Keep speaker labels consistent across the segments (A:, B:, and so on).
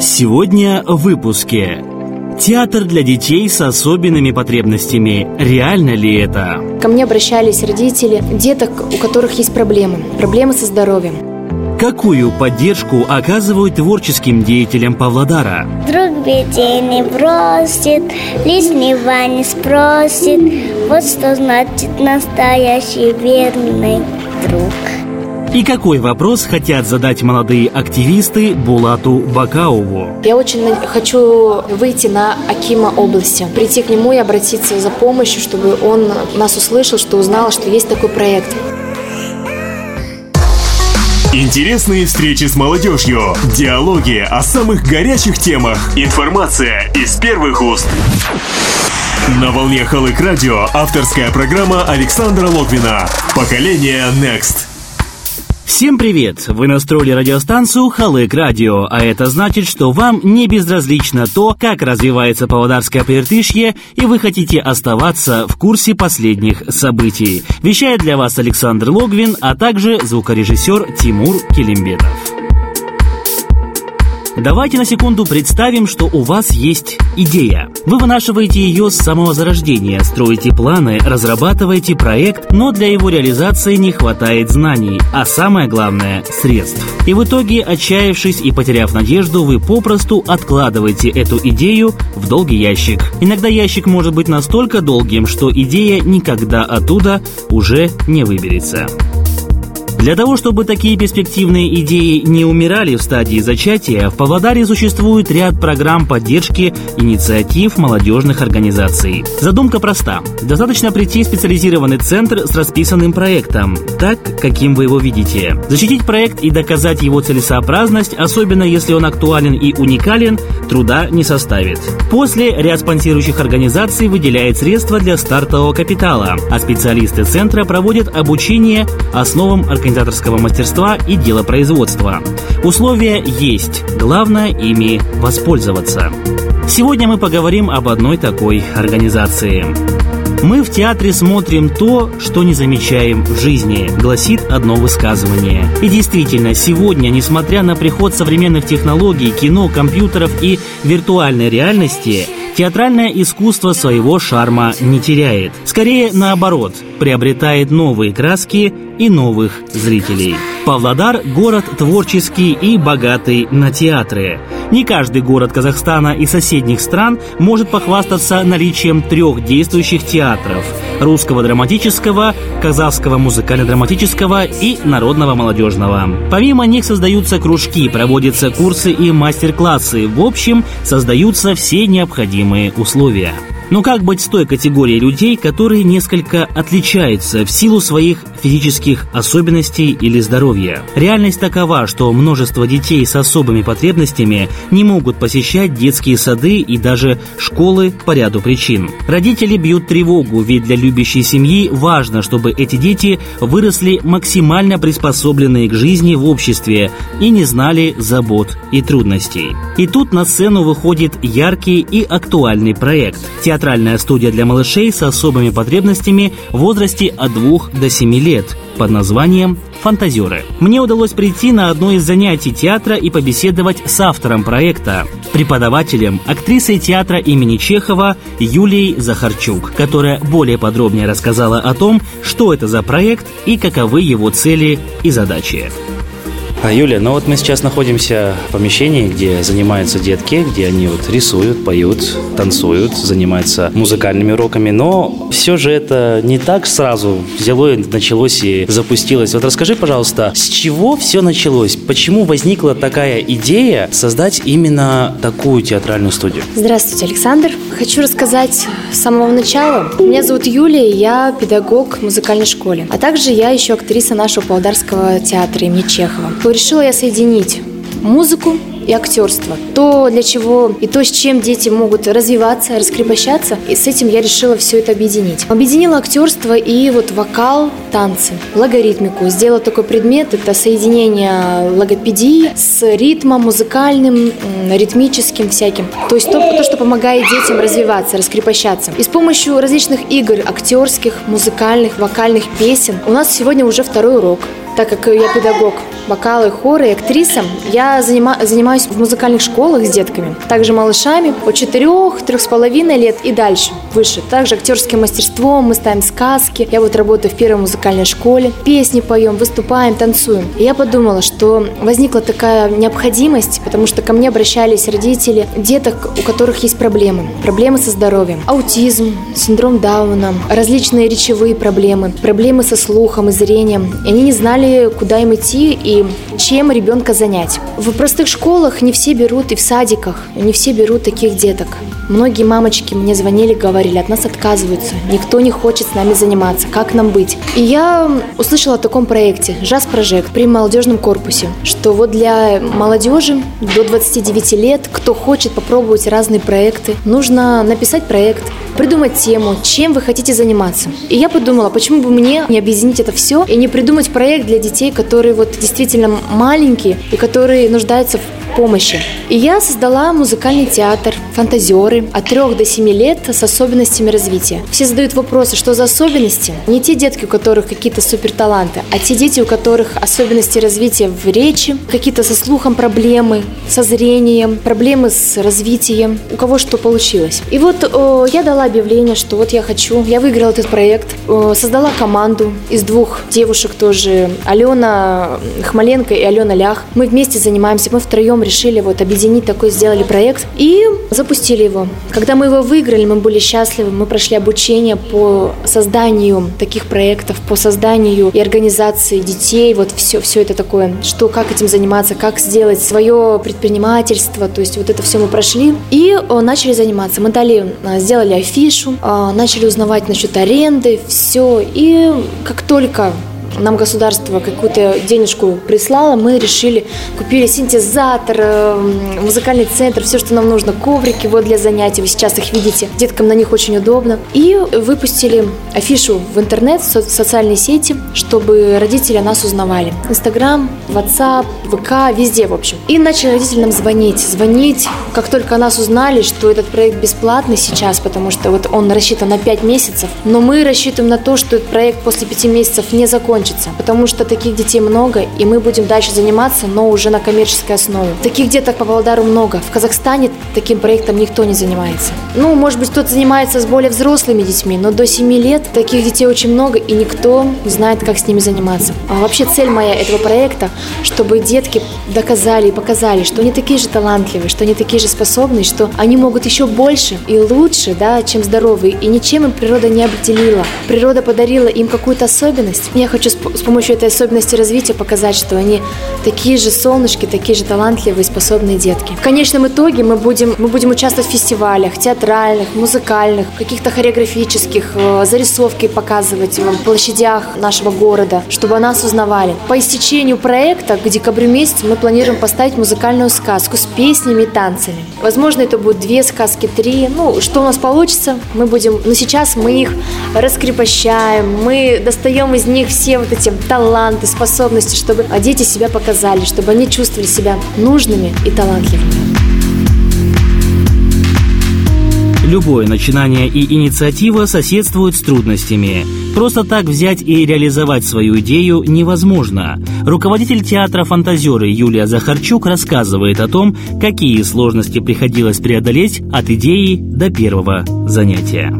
A: Сегодня в выпуске. Театр для детей с особенными потребностями. Реально ли это?
B: Ко мне обращались родители деток, у которых есть проблемы. Проблемы со здоровьем.
A: Какую поддержку оказывают творческим деятелям Павлодара?
C: Друг беде не бросит, лишнего не спросит. Вот что значит настоящий верный друг.
A: И какой вопрос хотят задать молодые активисты Булату Бакаову?
B: Я очень хочу выйти на Акима области, прийти к нему и обратиться за помощью, чтобы он нас услышал, что узнал, что есть такой проект.
D: Интересные встречи с молодежью, диалоги о самых горячих темах, информация из первых уст. На волне Халык Радио авторская программа Александра Логвина. Поколение Next.
A: Всем привет! Вы настроили радиостанцию Халык Радио, а это значит, что вам не безразлично то, как развивается Павлодарское Приртышье, и вы хотите оставаться в курсе последних событий. Вещает для вас Александр Логвин, а также звукорежиссер Тимур Келимбетов. Давайте на секунду представим, что у вас есть идея. Вы вынашиваете ее с самого зарождения, строите планы, разрабатываете проект, но для его реализации не хватает знаний, а самое главное – средств. И в итоге, отчаявшись и потеряв надежду, вы попросту откладываете эту идею в долгий ящик. Иногда ящик может быть настолько долгим, что идея никогда оттуда уже не выберется. Для того, чтобы такие перспективные идеи не умирали в стадии зачатия, в Павлодаре существует ряд программ поддержки инициатив молодежных организаций. Задумка проста. Достаточно прийти в специализированный центр с расписанным проектом, так, каким вы его видите. Защитить проект и доказать его целесообразность, особенно если он актуален и уникален, труда не составит. После ряд спонсирующих организаций выделяет средства для стартового капитала, а специалисты центра проводят обучение основам организации организаторского мастерства и делопроизводства. Условия есть, главное ими воспользоваться. Сегодня мы поговорим об одной такой организации. Мы в театре смотрим то, что не замечаем в жизни, гласит одно высказывание. И действительно, сегодня, несмотря на приход современных технологий, кино, компьютеров и виртуальной реальности, театральное искусство своего шарма не теряет. Скорее, наоборот, приобретает новые краски и новых зрителей. Павлодар – город творческий и богатый на театры. Не каждый город Казахстана и соседних стран может похвастаться наличием трех действующих театров – русского драматического, казахского музыкально-драматического и народного молодежного. Помимо них создаются кружки, проводятся курсы и мастер-классы. В общем, создаются все необходимые условия. Но как быть с той категорией людей, которые несколько отличаются в силу своих физических особенностей или здоровья? Реальность такова, что множество детей с особыми потребностями не могут посещать детские сады и даже школы по ряду причин. Родители бьют тревогу, ведь для любящей семьи важно, чтобы эти дети выросли максимально приспособленные к жизни в обществе и не знали забот и трудностей. И тут на сцену выходит яркий и актуальный проект – театральная студия для малышей с особыми потребностями в возрасте от 2 до 7 лет под названием «Фантазеры». Мне удалось прийти на одно из занятий театра и побеседовать с автором проекта, преподавателем, актрисой театра имени Чехова Юлией Захарчук, которая более подробнее рассказала о том, что это за проект и каковы его цели и задачи.
E: А, Юля, ну вот мы сейчас находимся в помещении, где занимаются детки, где они вот рисуют, поют, танцуют, занимаются музыкальными уроками, но все же это не так сразу взяло, началось и запустилось. Вот расскажи, пожалуйста, с чего все началось? Почему возникла такая идея создать именно такую театральную студию?
B: Здравствуйте, Александр. Хочу рассказать с самого начала. Меня зовут Юлия, я педагог в музыкальной школе, а также я еще актриса нашего Павлодарского театра имени Чехова решила я соединить музыку и актерство. То, для чего и то, с чем дети могут развиваться, раскрепощаться. И с этим я решила все это объединить. Объединила актерство и вот вокал, танцы, логоритмику. Сделала такой предмет, это соединение логопедии с ритмом музыкальным, ритмическим всяким. То есть то, то, что помогает детям развиваться, раскрепощаться. И с помощью различных игр, актерских, музыкальных, вокальных песен у нас сегодня уже второй урок так как я педагог вокала, хоры и актриса, я занима- занимаюсь в музыкальных школах с детками, также малышами от 4, трех с половиной лет и дальше, выше. Также актерским мастерством, мы ставим сказки. Я вот работаю в первой музыкальной школе, песни поем, выступаем, танцуем. И я подумала, что возникла такая необходимость, потому что ко мне обращались родители деток, у которых есть проблемы. Проблемы со здоровьем. Аутизм, синдром Дауна, различные речевые проблемы, проблемы со слухом и зрением. И они не знали, куда им идти и чем ребенка занять. В простых школах не все берут и в садиках, не все берут таких деток. Многие мамочки мне звонили, говорили, от нас отказываются, никто не хочет с нами заниматься, как нам быть? И я услышала о таком проекте «Жаз Прожект» при молодежном корпусе, что вот для молодежи до 29 лет, кто хочет попробовать разные проекты, нужно написать проект, придумать тему, чем вы хотите заниматься. И я подумала, почему бы мне не объединить это все и не придумать проект для детей, которые вот действительно маленькие и которые нуждаются в помощи. И я создала музыкальный театр «Фантазеры» от 3 до 7 лет с особенностями развития. Все задают вопросы, что за особенности? Не те детки, у которых какие-то суперталанты, а те дети, у которых особенности развития в речи, какие-то со слухом проблемы, со зрением, проблемы с развитием, у кого что получилось. И вот о, я дала объявление, что вот я хочу, я выиграла этот проект, о, создала команду из двух девушек тоже, Алена Хмаленко и Алена Лях. Мы вместе занимаемся, мы втроем решили вот объединить такой, сделали проект и запустили его. Когда мы его выиграли, мы были счастливы, мы прошли обучение по созданию таких проектов, по созданию и организации детей, вот все, все это такое, что, как этим заниматься, как сделать свое предпринимательство, то есть вот это все мы прошли и о, начали заниматься. Мы дали, а, сделали афишу, а, начали узнавать насчет аренды, все, и как только нам государство какую-то денежку прислало, мы решили, купили синтезатор, э, музыкальный центр, все, что нам нужно, коврики вот для занятий, вы сейчас их видите, деткам на них очень удобно. И выпустили афишу в интернет, в социальные сети, чтобы родители нас узнавали. Инстаграм, WhatsApp, ВК, везде, в общем. И начали родители нам звонить, звонить, как только нас узнали, что этот проект бесплатный сейчас, потому что вот он рассчитан на 5 месяцев, но мы рассчитываем на то, что этот проект после 5 месяцев не закончится закончится, потому что таких детей много, и мы будем дальше заниматься, но уже на коммерческой основе. Таких деток по Володару много. В Казахстане таким проектом никто не занимается. Ну, может быть, кто-то занимается с более взрослыми детьми, но до 7 лет таких детей очень много, и никто не знает, как с ними заниматься. А вообще цель моя этого проекта, чтобы детки доказали и показали, что они такие же талантливые, что они такие же способные, что они могут еще больше и лучше, да, чем здоровые, и ничем им природа не обделила. Природа подарила им какую-то особенность. Я хочу с помощью этой особенности развития показать, что они такие же солнышки, такие же талантливые, способные детки. В конечном итоге мы будем, мы будем участвовать в фестивалях, театральных, музыкальных, каких-то хореографических, э, зарисовки показывать в площадях нашего города, чтобы о нас узнавали. По истечению проекта к декабрю месяцу мы планируем поставить музыкальную сказку с песнями и танцами. Возможно, это будут две сказки, три. Ну, что у нас получится, мы будем... Но сейчас мы их раскрепощаем, мы достаем из них все вот эти таланты, способности, чтобы дети себя показали, чтобы они чувствовали себя нужными и талантливыми.
A: Любое начинание и инициатива соседствуют с трудностями. Просто так взять и реализовать свою идею невозможно. Руководитель театра «Фантазеры» Юлия Захарчук рассказывает о том, какие сложности приходилось преодолеть от идеи до первого занятия.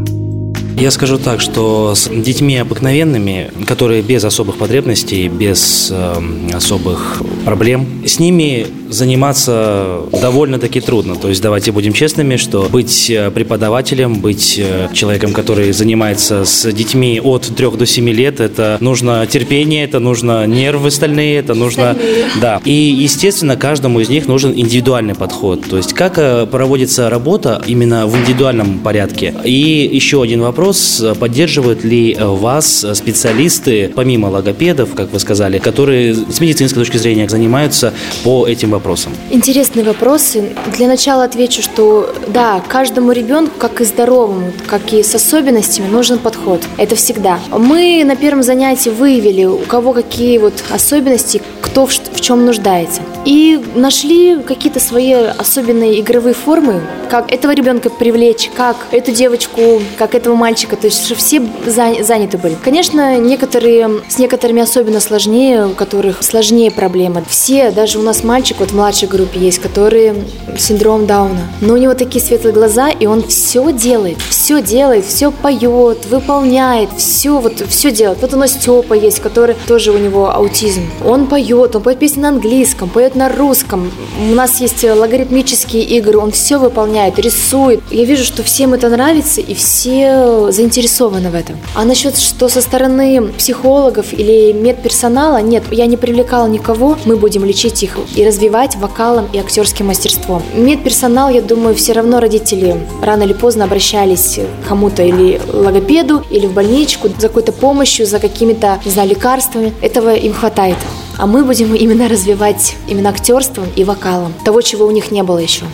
E: Я скажу так, что с детьми обыкновенными, которые без особых потребностей, без э, особых проблем, с ними заниматься довольно-таки трудно. То есть давайте будем честными, что быть э, преподавателем, быть э, человеком, который занимается с детьми от 3 до 7 лет, это нужно терпение, это нужно нервы стальные, это нужно... Да. И, естественно, каждому из них нужен индивидуальный подход. То есть как э, проводится работа именно в индивидуальном порядке. И еще один вопрос вопрос, поддерживают ли вас специалисты, помимо логопедов, как вы сказали, которые с медицинской точки зрения занимаются по этим вопросам?
B: Интересные вопросы. Для начала отвечу, что да, каждому ребенку, как и здоровому, как и с особенностями, нужен подход. Это всегда. Мы на первом занятии выявили, у кого какие вот особенности, кто в, в чем нуждается. И нашли какие-то свои особенные игровые формы, как этого ребенка привлечь, как эту девочку, как этого мальчика, то есть все заняты были. Конечно, некоторые, с некоторыми особенно сложнее, у которых сложнее проблема. Все, даже у нас мальчик вот в младшей группе есть, который синдром Дауна, но у него такие светлые глаза, и он все делает, все делает, все поет, выполняет, все вот все делает. Вот у нас Степа есть, который тоже у него аутизм. Он поет, он поет песни на английском, поет на русском. У нас есть логарифмические игры, он все выполняет, рисует. Я вижу, что всем это нравится, и все заинтересованы в этом. А насчет, что со стороны психологов или медперсонала, нет, я не привлекала никого, мы будем лечить их и развивать вокалом и актерским мастерством. Медперсонал, я думаю, все равно родители рано или поздно обращались к кому-то или логопеду, или в больничку за какой-то помощью, за какими-то, не знаю, лекарствами. Этого им хватает. А мы будем именно развивать именно актерством и вокалом. Того, чего у них не было еще.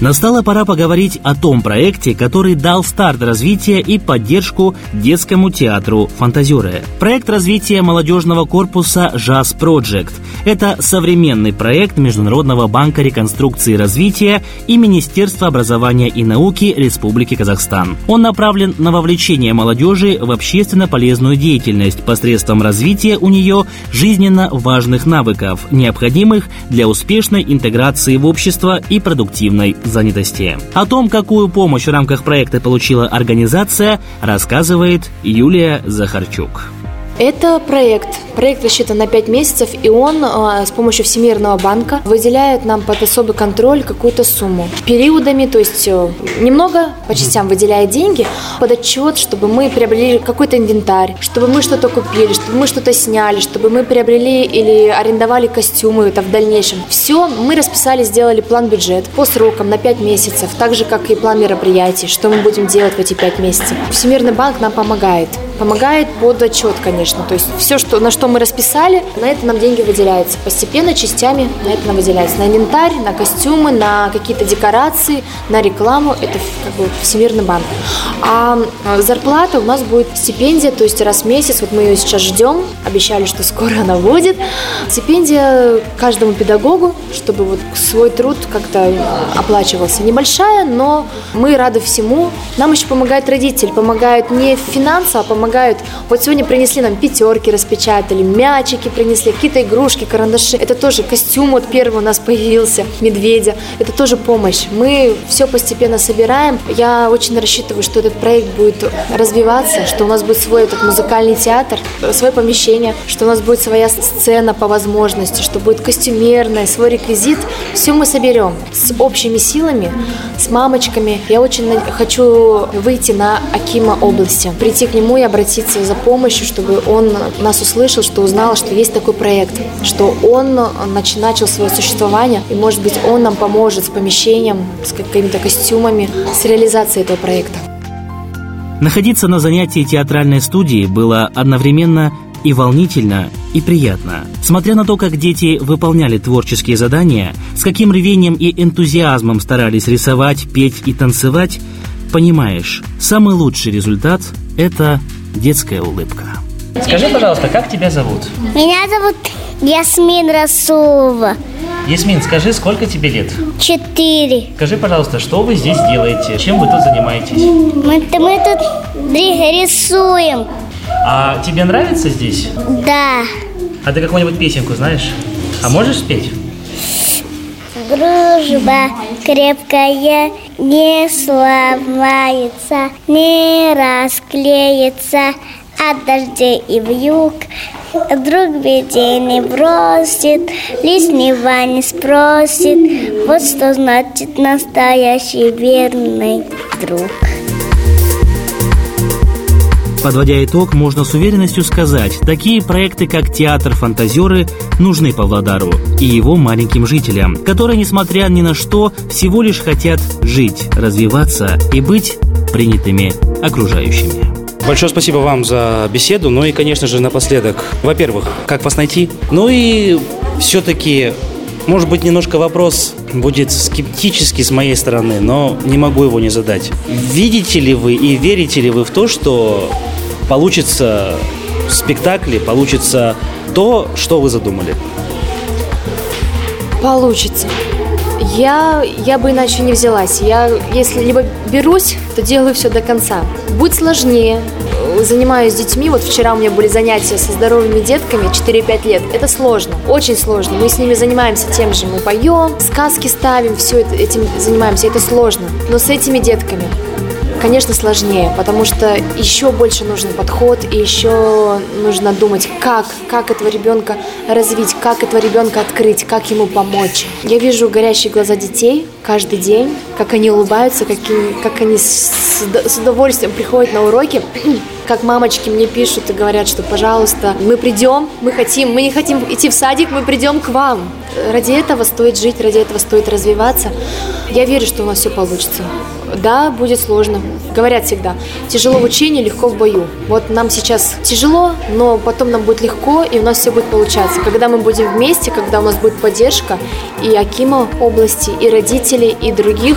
A: Настала пора поговорить о том проекте, который дал старт развития и поддержку детскому театру «Фантазеры». Проект развития молодежного корпуса «Jazz Project». Это современный проект Международного банка реконструкции и развития и Министерства образования и науки Республики Казахстан. Он направлен на вовлечение молодежи в общественно полезную деятельность посредством развития у нее жизненно важных навыков, необходимых для успешной интеграции в общество и продуктивной занятости. О том, какую помощь в рамках проекта получила организация, рассказывает Юлия Захарчук.
B: Это проект. Проект рассчитан на 5 месяцев, и он э, с помощью Всемирного банка выделяет нам под особый контроль какую-то сумму. Периодами, то есть э, немного по частям выделяет деньги под отчет, чтобы мы приобрели какой-то инвентарь, чтобы мы что-то купили, чтобы мы что-то сняли, чтобы мы приобрели или арендовали костюмы это в дальнейшем. Все, мы расписали, сделали план-бюджет по срокам на 5 месяцев, так же, как и план мероприятий, что мы будем делать в эти 5 месяцев. Всемирный банк нам помогает. Помогает под отчет, конечно. То есть все, что, на что мы расписали, на это нам деньги выделяются. Постепенно, частями на это нам выделяется. На инвентарь, на костюмы, на какие-то декорации, на рекламу. Это как бы Всемирный банк. А, а зарплата у нас будет стипендия, то есть раз в месяц. Вот мы ее сейчас ждем. Обещали, что скоро она будет. Стипендия каждому педагогу, чтобы вот свой труд как-то оплачивался. Небольшая, но мы рады всему. Нам еще помогает родитель. Помогают не финансово, а помогают. Вот сегодня принесли нам пятерки, распечатали, мячики принесли, какие-то игрушки, карандаши. Это тоже костюм вот первый у нас появился, медведя. Это тоже помощь. Мы все постепенно собираем. Я очень рассчитываю, что этот проект будет развиваться, что у нас будет свой этот музыкальный театр, свое помещение, что у нас будет своя сцена по возможности, что будет костюмерная, свой реквизит. Все мы соберем с общими силами, с мамочками. Я очень хочу выйти на Акима области, прийти к нему и обратиться за помощью, чтобы он нас услышал, что узнал, что есть такой проект, что он начал свое существование, и, может быть, он нам поможет с помещением, с какими-то костюмами, с реализацией этого проекта.
A: Находиться на занятии театральной студии было одновременно и волнительно, и приятно. Смотря на то, как дети выполняли творческие задания, с каким рвением и энтузиазмом старались рисовать, петь и танцевать, понимаешь, самый лучший результат – это детская улыбка. Скажи, пожалуйста, как тебя зовут?
C: Меня зовут Ясмин Расулова.
A: Ясмин, скажи, сколько тебе лет?
C: Четыре.
A: Скажи, пожалуйста, что вы здесь делаете? Чем вы тут занимаетесь?
C: Мы, мы тут рисуем.
A: А тебе нравится здесь?
C: Да.
A: А ты какую-нибудь песенку знаешь? А можешь спеть?
C: Дружба крепкая не сломается, не расклеится от дождей и вьюг. Друг беде не бросит, лишнего не спросит. Вот что значит настоящий верный друг.
A: Подводя итог, можно с уверенностью сказать, такие проекты, как театр «Фантазеры» нужны Павлодару и его маленьким жителям, которые, несмотря ни на что, всего лишь хотят жить, развиваться и быть принятыми окружающими. Большое спасибо вам за беседу. Ну и, конечно же, напоследок, во-первых, как вас найти? Ну и все-таки может быть, немножко вопрос будет скептический с моей стороны, но не могу его не задать. Видите ли вы и верите ли вы в то, что получится в спектакле, получится то, что вы задумали?
B: Получится. Я, я бы иначе не взялась. Я, если либо берусь, то делаю все до конца. Будь сложнее. Занимаюсь с детьми. Вот вчера у меня были занятия со здоровыми детками 4-5 лет. Это сложно, очень сложно. Мы с ними занимаемся тем же. Мы поем, сказки ставим, все это, этим занимаемся. Это сложно. Но с этими детками конечно, сложнее, потому что еще больше нужен подход, и еще нужно думать, как, как этого ребенка развить, как этого ребенка открыть, как ему помочь. Я вижу горящие глаза детей каждый день, как они улыбаются, как, как они с, с удовольствием приходят на уроки как мамочки мне пишут и говорят, что, пожалуйста, мы придем, мы хотим, мы не хотим идти в садик, мы придем к вам. Ради этого стоит жить, ради этого стоит развиваться. Я верю, что у нас все получится. Да, будет сложно. Говорят всегда, тяжело в учении, легко в бою. Вот нам сейчас тяжело, но потом нам будет легко, и у нас все будет получаться. Когда мы будем вместе, когда у нас будет поддержка и Акима области, и родителей, и других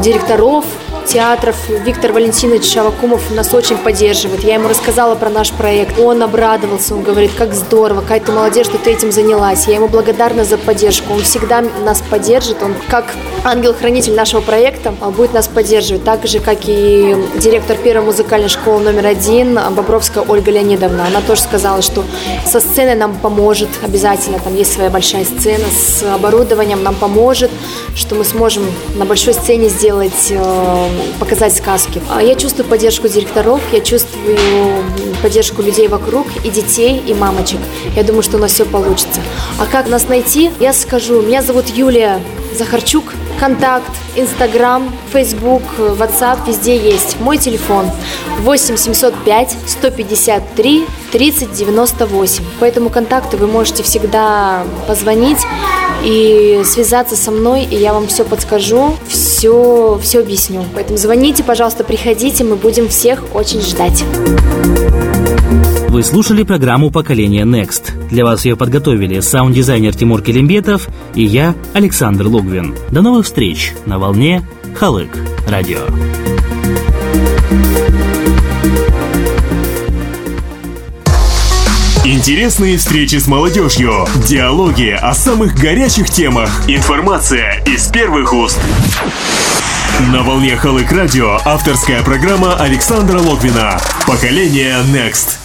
B: директоров, театров Виктор Валентинович Шавакумов нас очень поддерживает. Я ему рассказала про наш проект. Он обрадовался, он говорит, как здорово, какая ты молодец, что ты этим занялась. Я ему благодарна за поддержку. Он всегда нас поддержит. Он как ангел-хранитель нашего проекта будет нас поддерживать. Так же, как и директор первой музыкальной школы номер один Бобровская Ольга Леонидовна. Она тоже сказала, что со сценой нам поможет обязательно. Там есть своя большая сцена с оборудованием, нам поможет, что мы сможем на большой сцене сделать э, показать сказки. А я чувствую поддержку директоров, я чувствую поддержку людей вокруг, и детей, и мамочек. Я думаю, что у нас все получится. А как нас найти, я скажу. Меня зовут Юлия Захарчук. Контакт, Инстаграм, Фейсбук, Ватсап, везде есть. Мой телефон 8 705 153 30 98. По этому контакту вы можете всегда позвонить и связаться со мной, и я вам все подскажу, все, все объясню. Поэтому звоните, пожалуйста, приходите, мы будем всех очень ждать.
A: Вы слушали программу «Поколение Next». Для вас ее подготовили саунд-дизайнер Тимур Келимбетов и я, Александр Лугвин. До новых встреч на волне Халык Радио.
D: Интересные встречи с молодежью, диалоги о самых горячих темах, информация из первых уст. На волне Халык Радио авторская программа Александра Логвина «Поколение Next».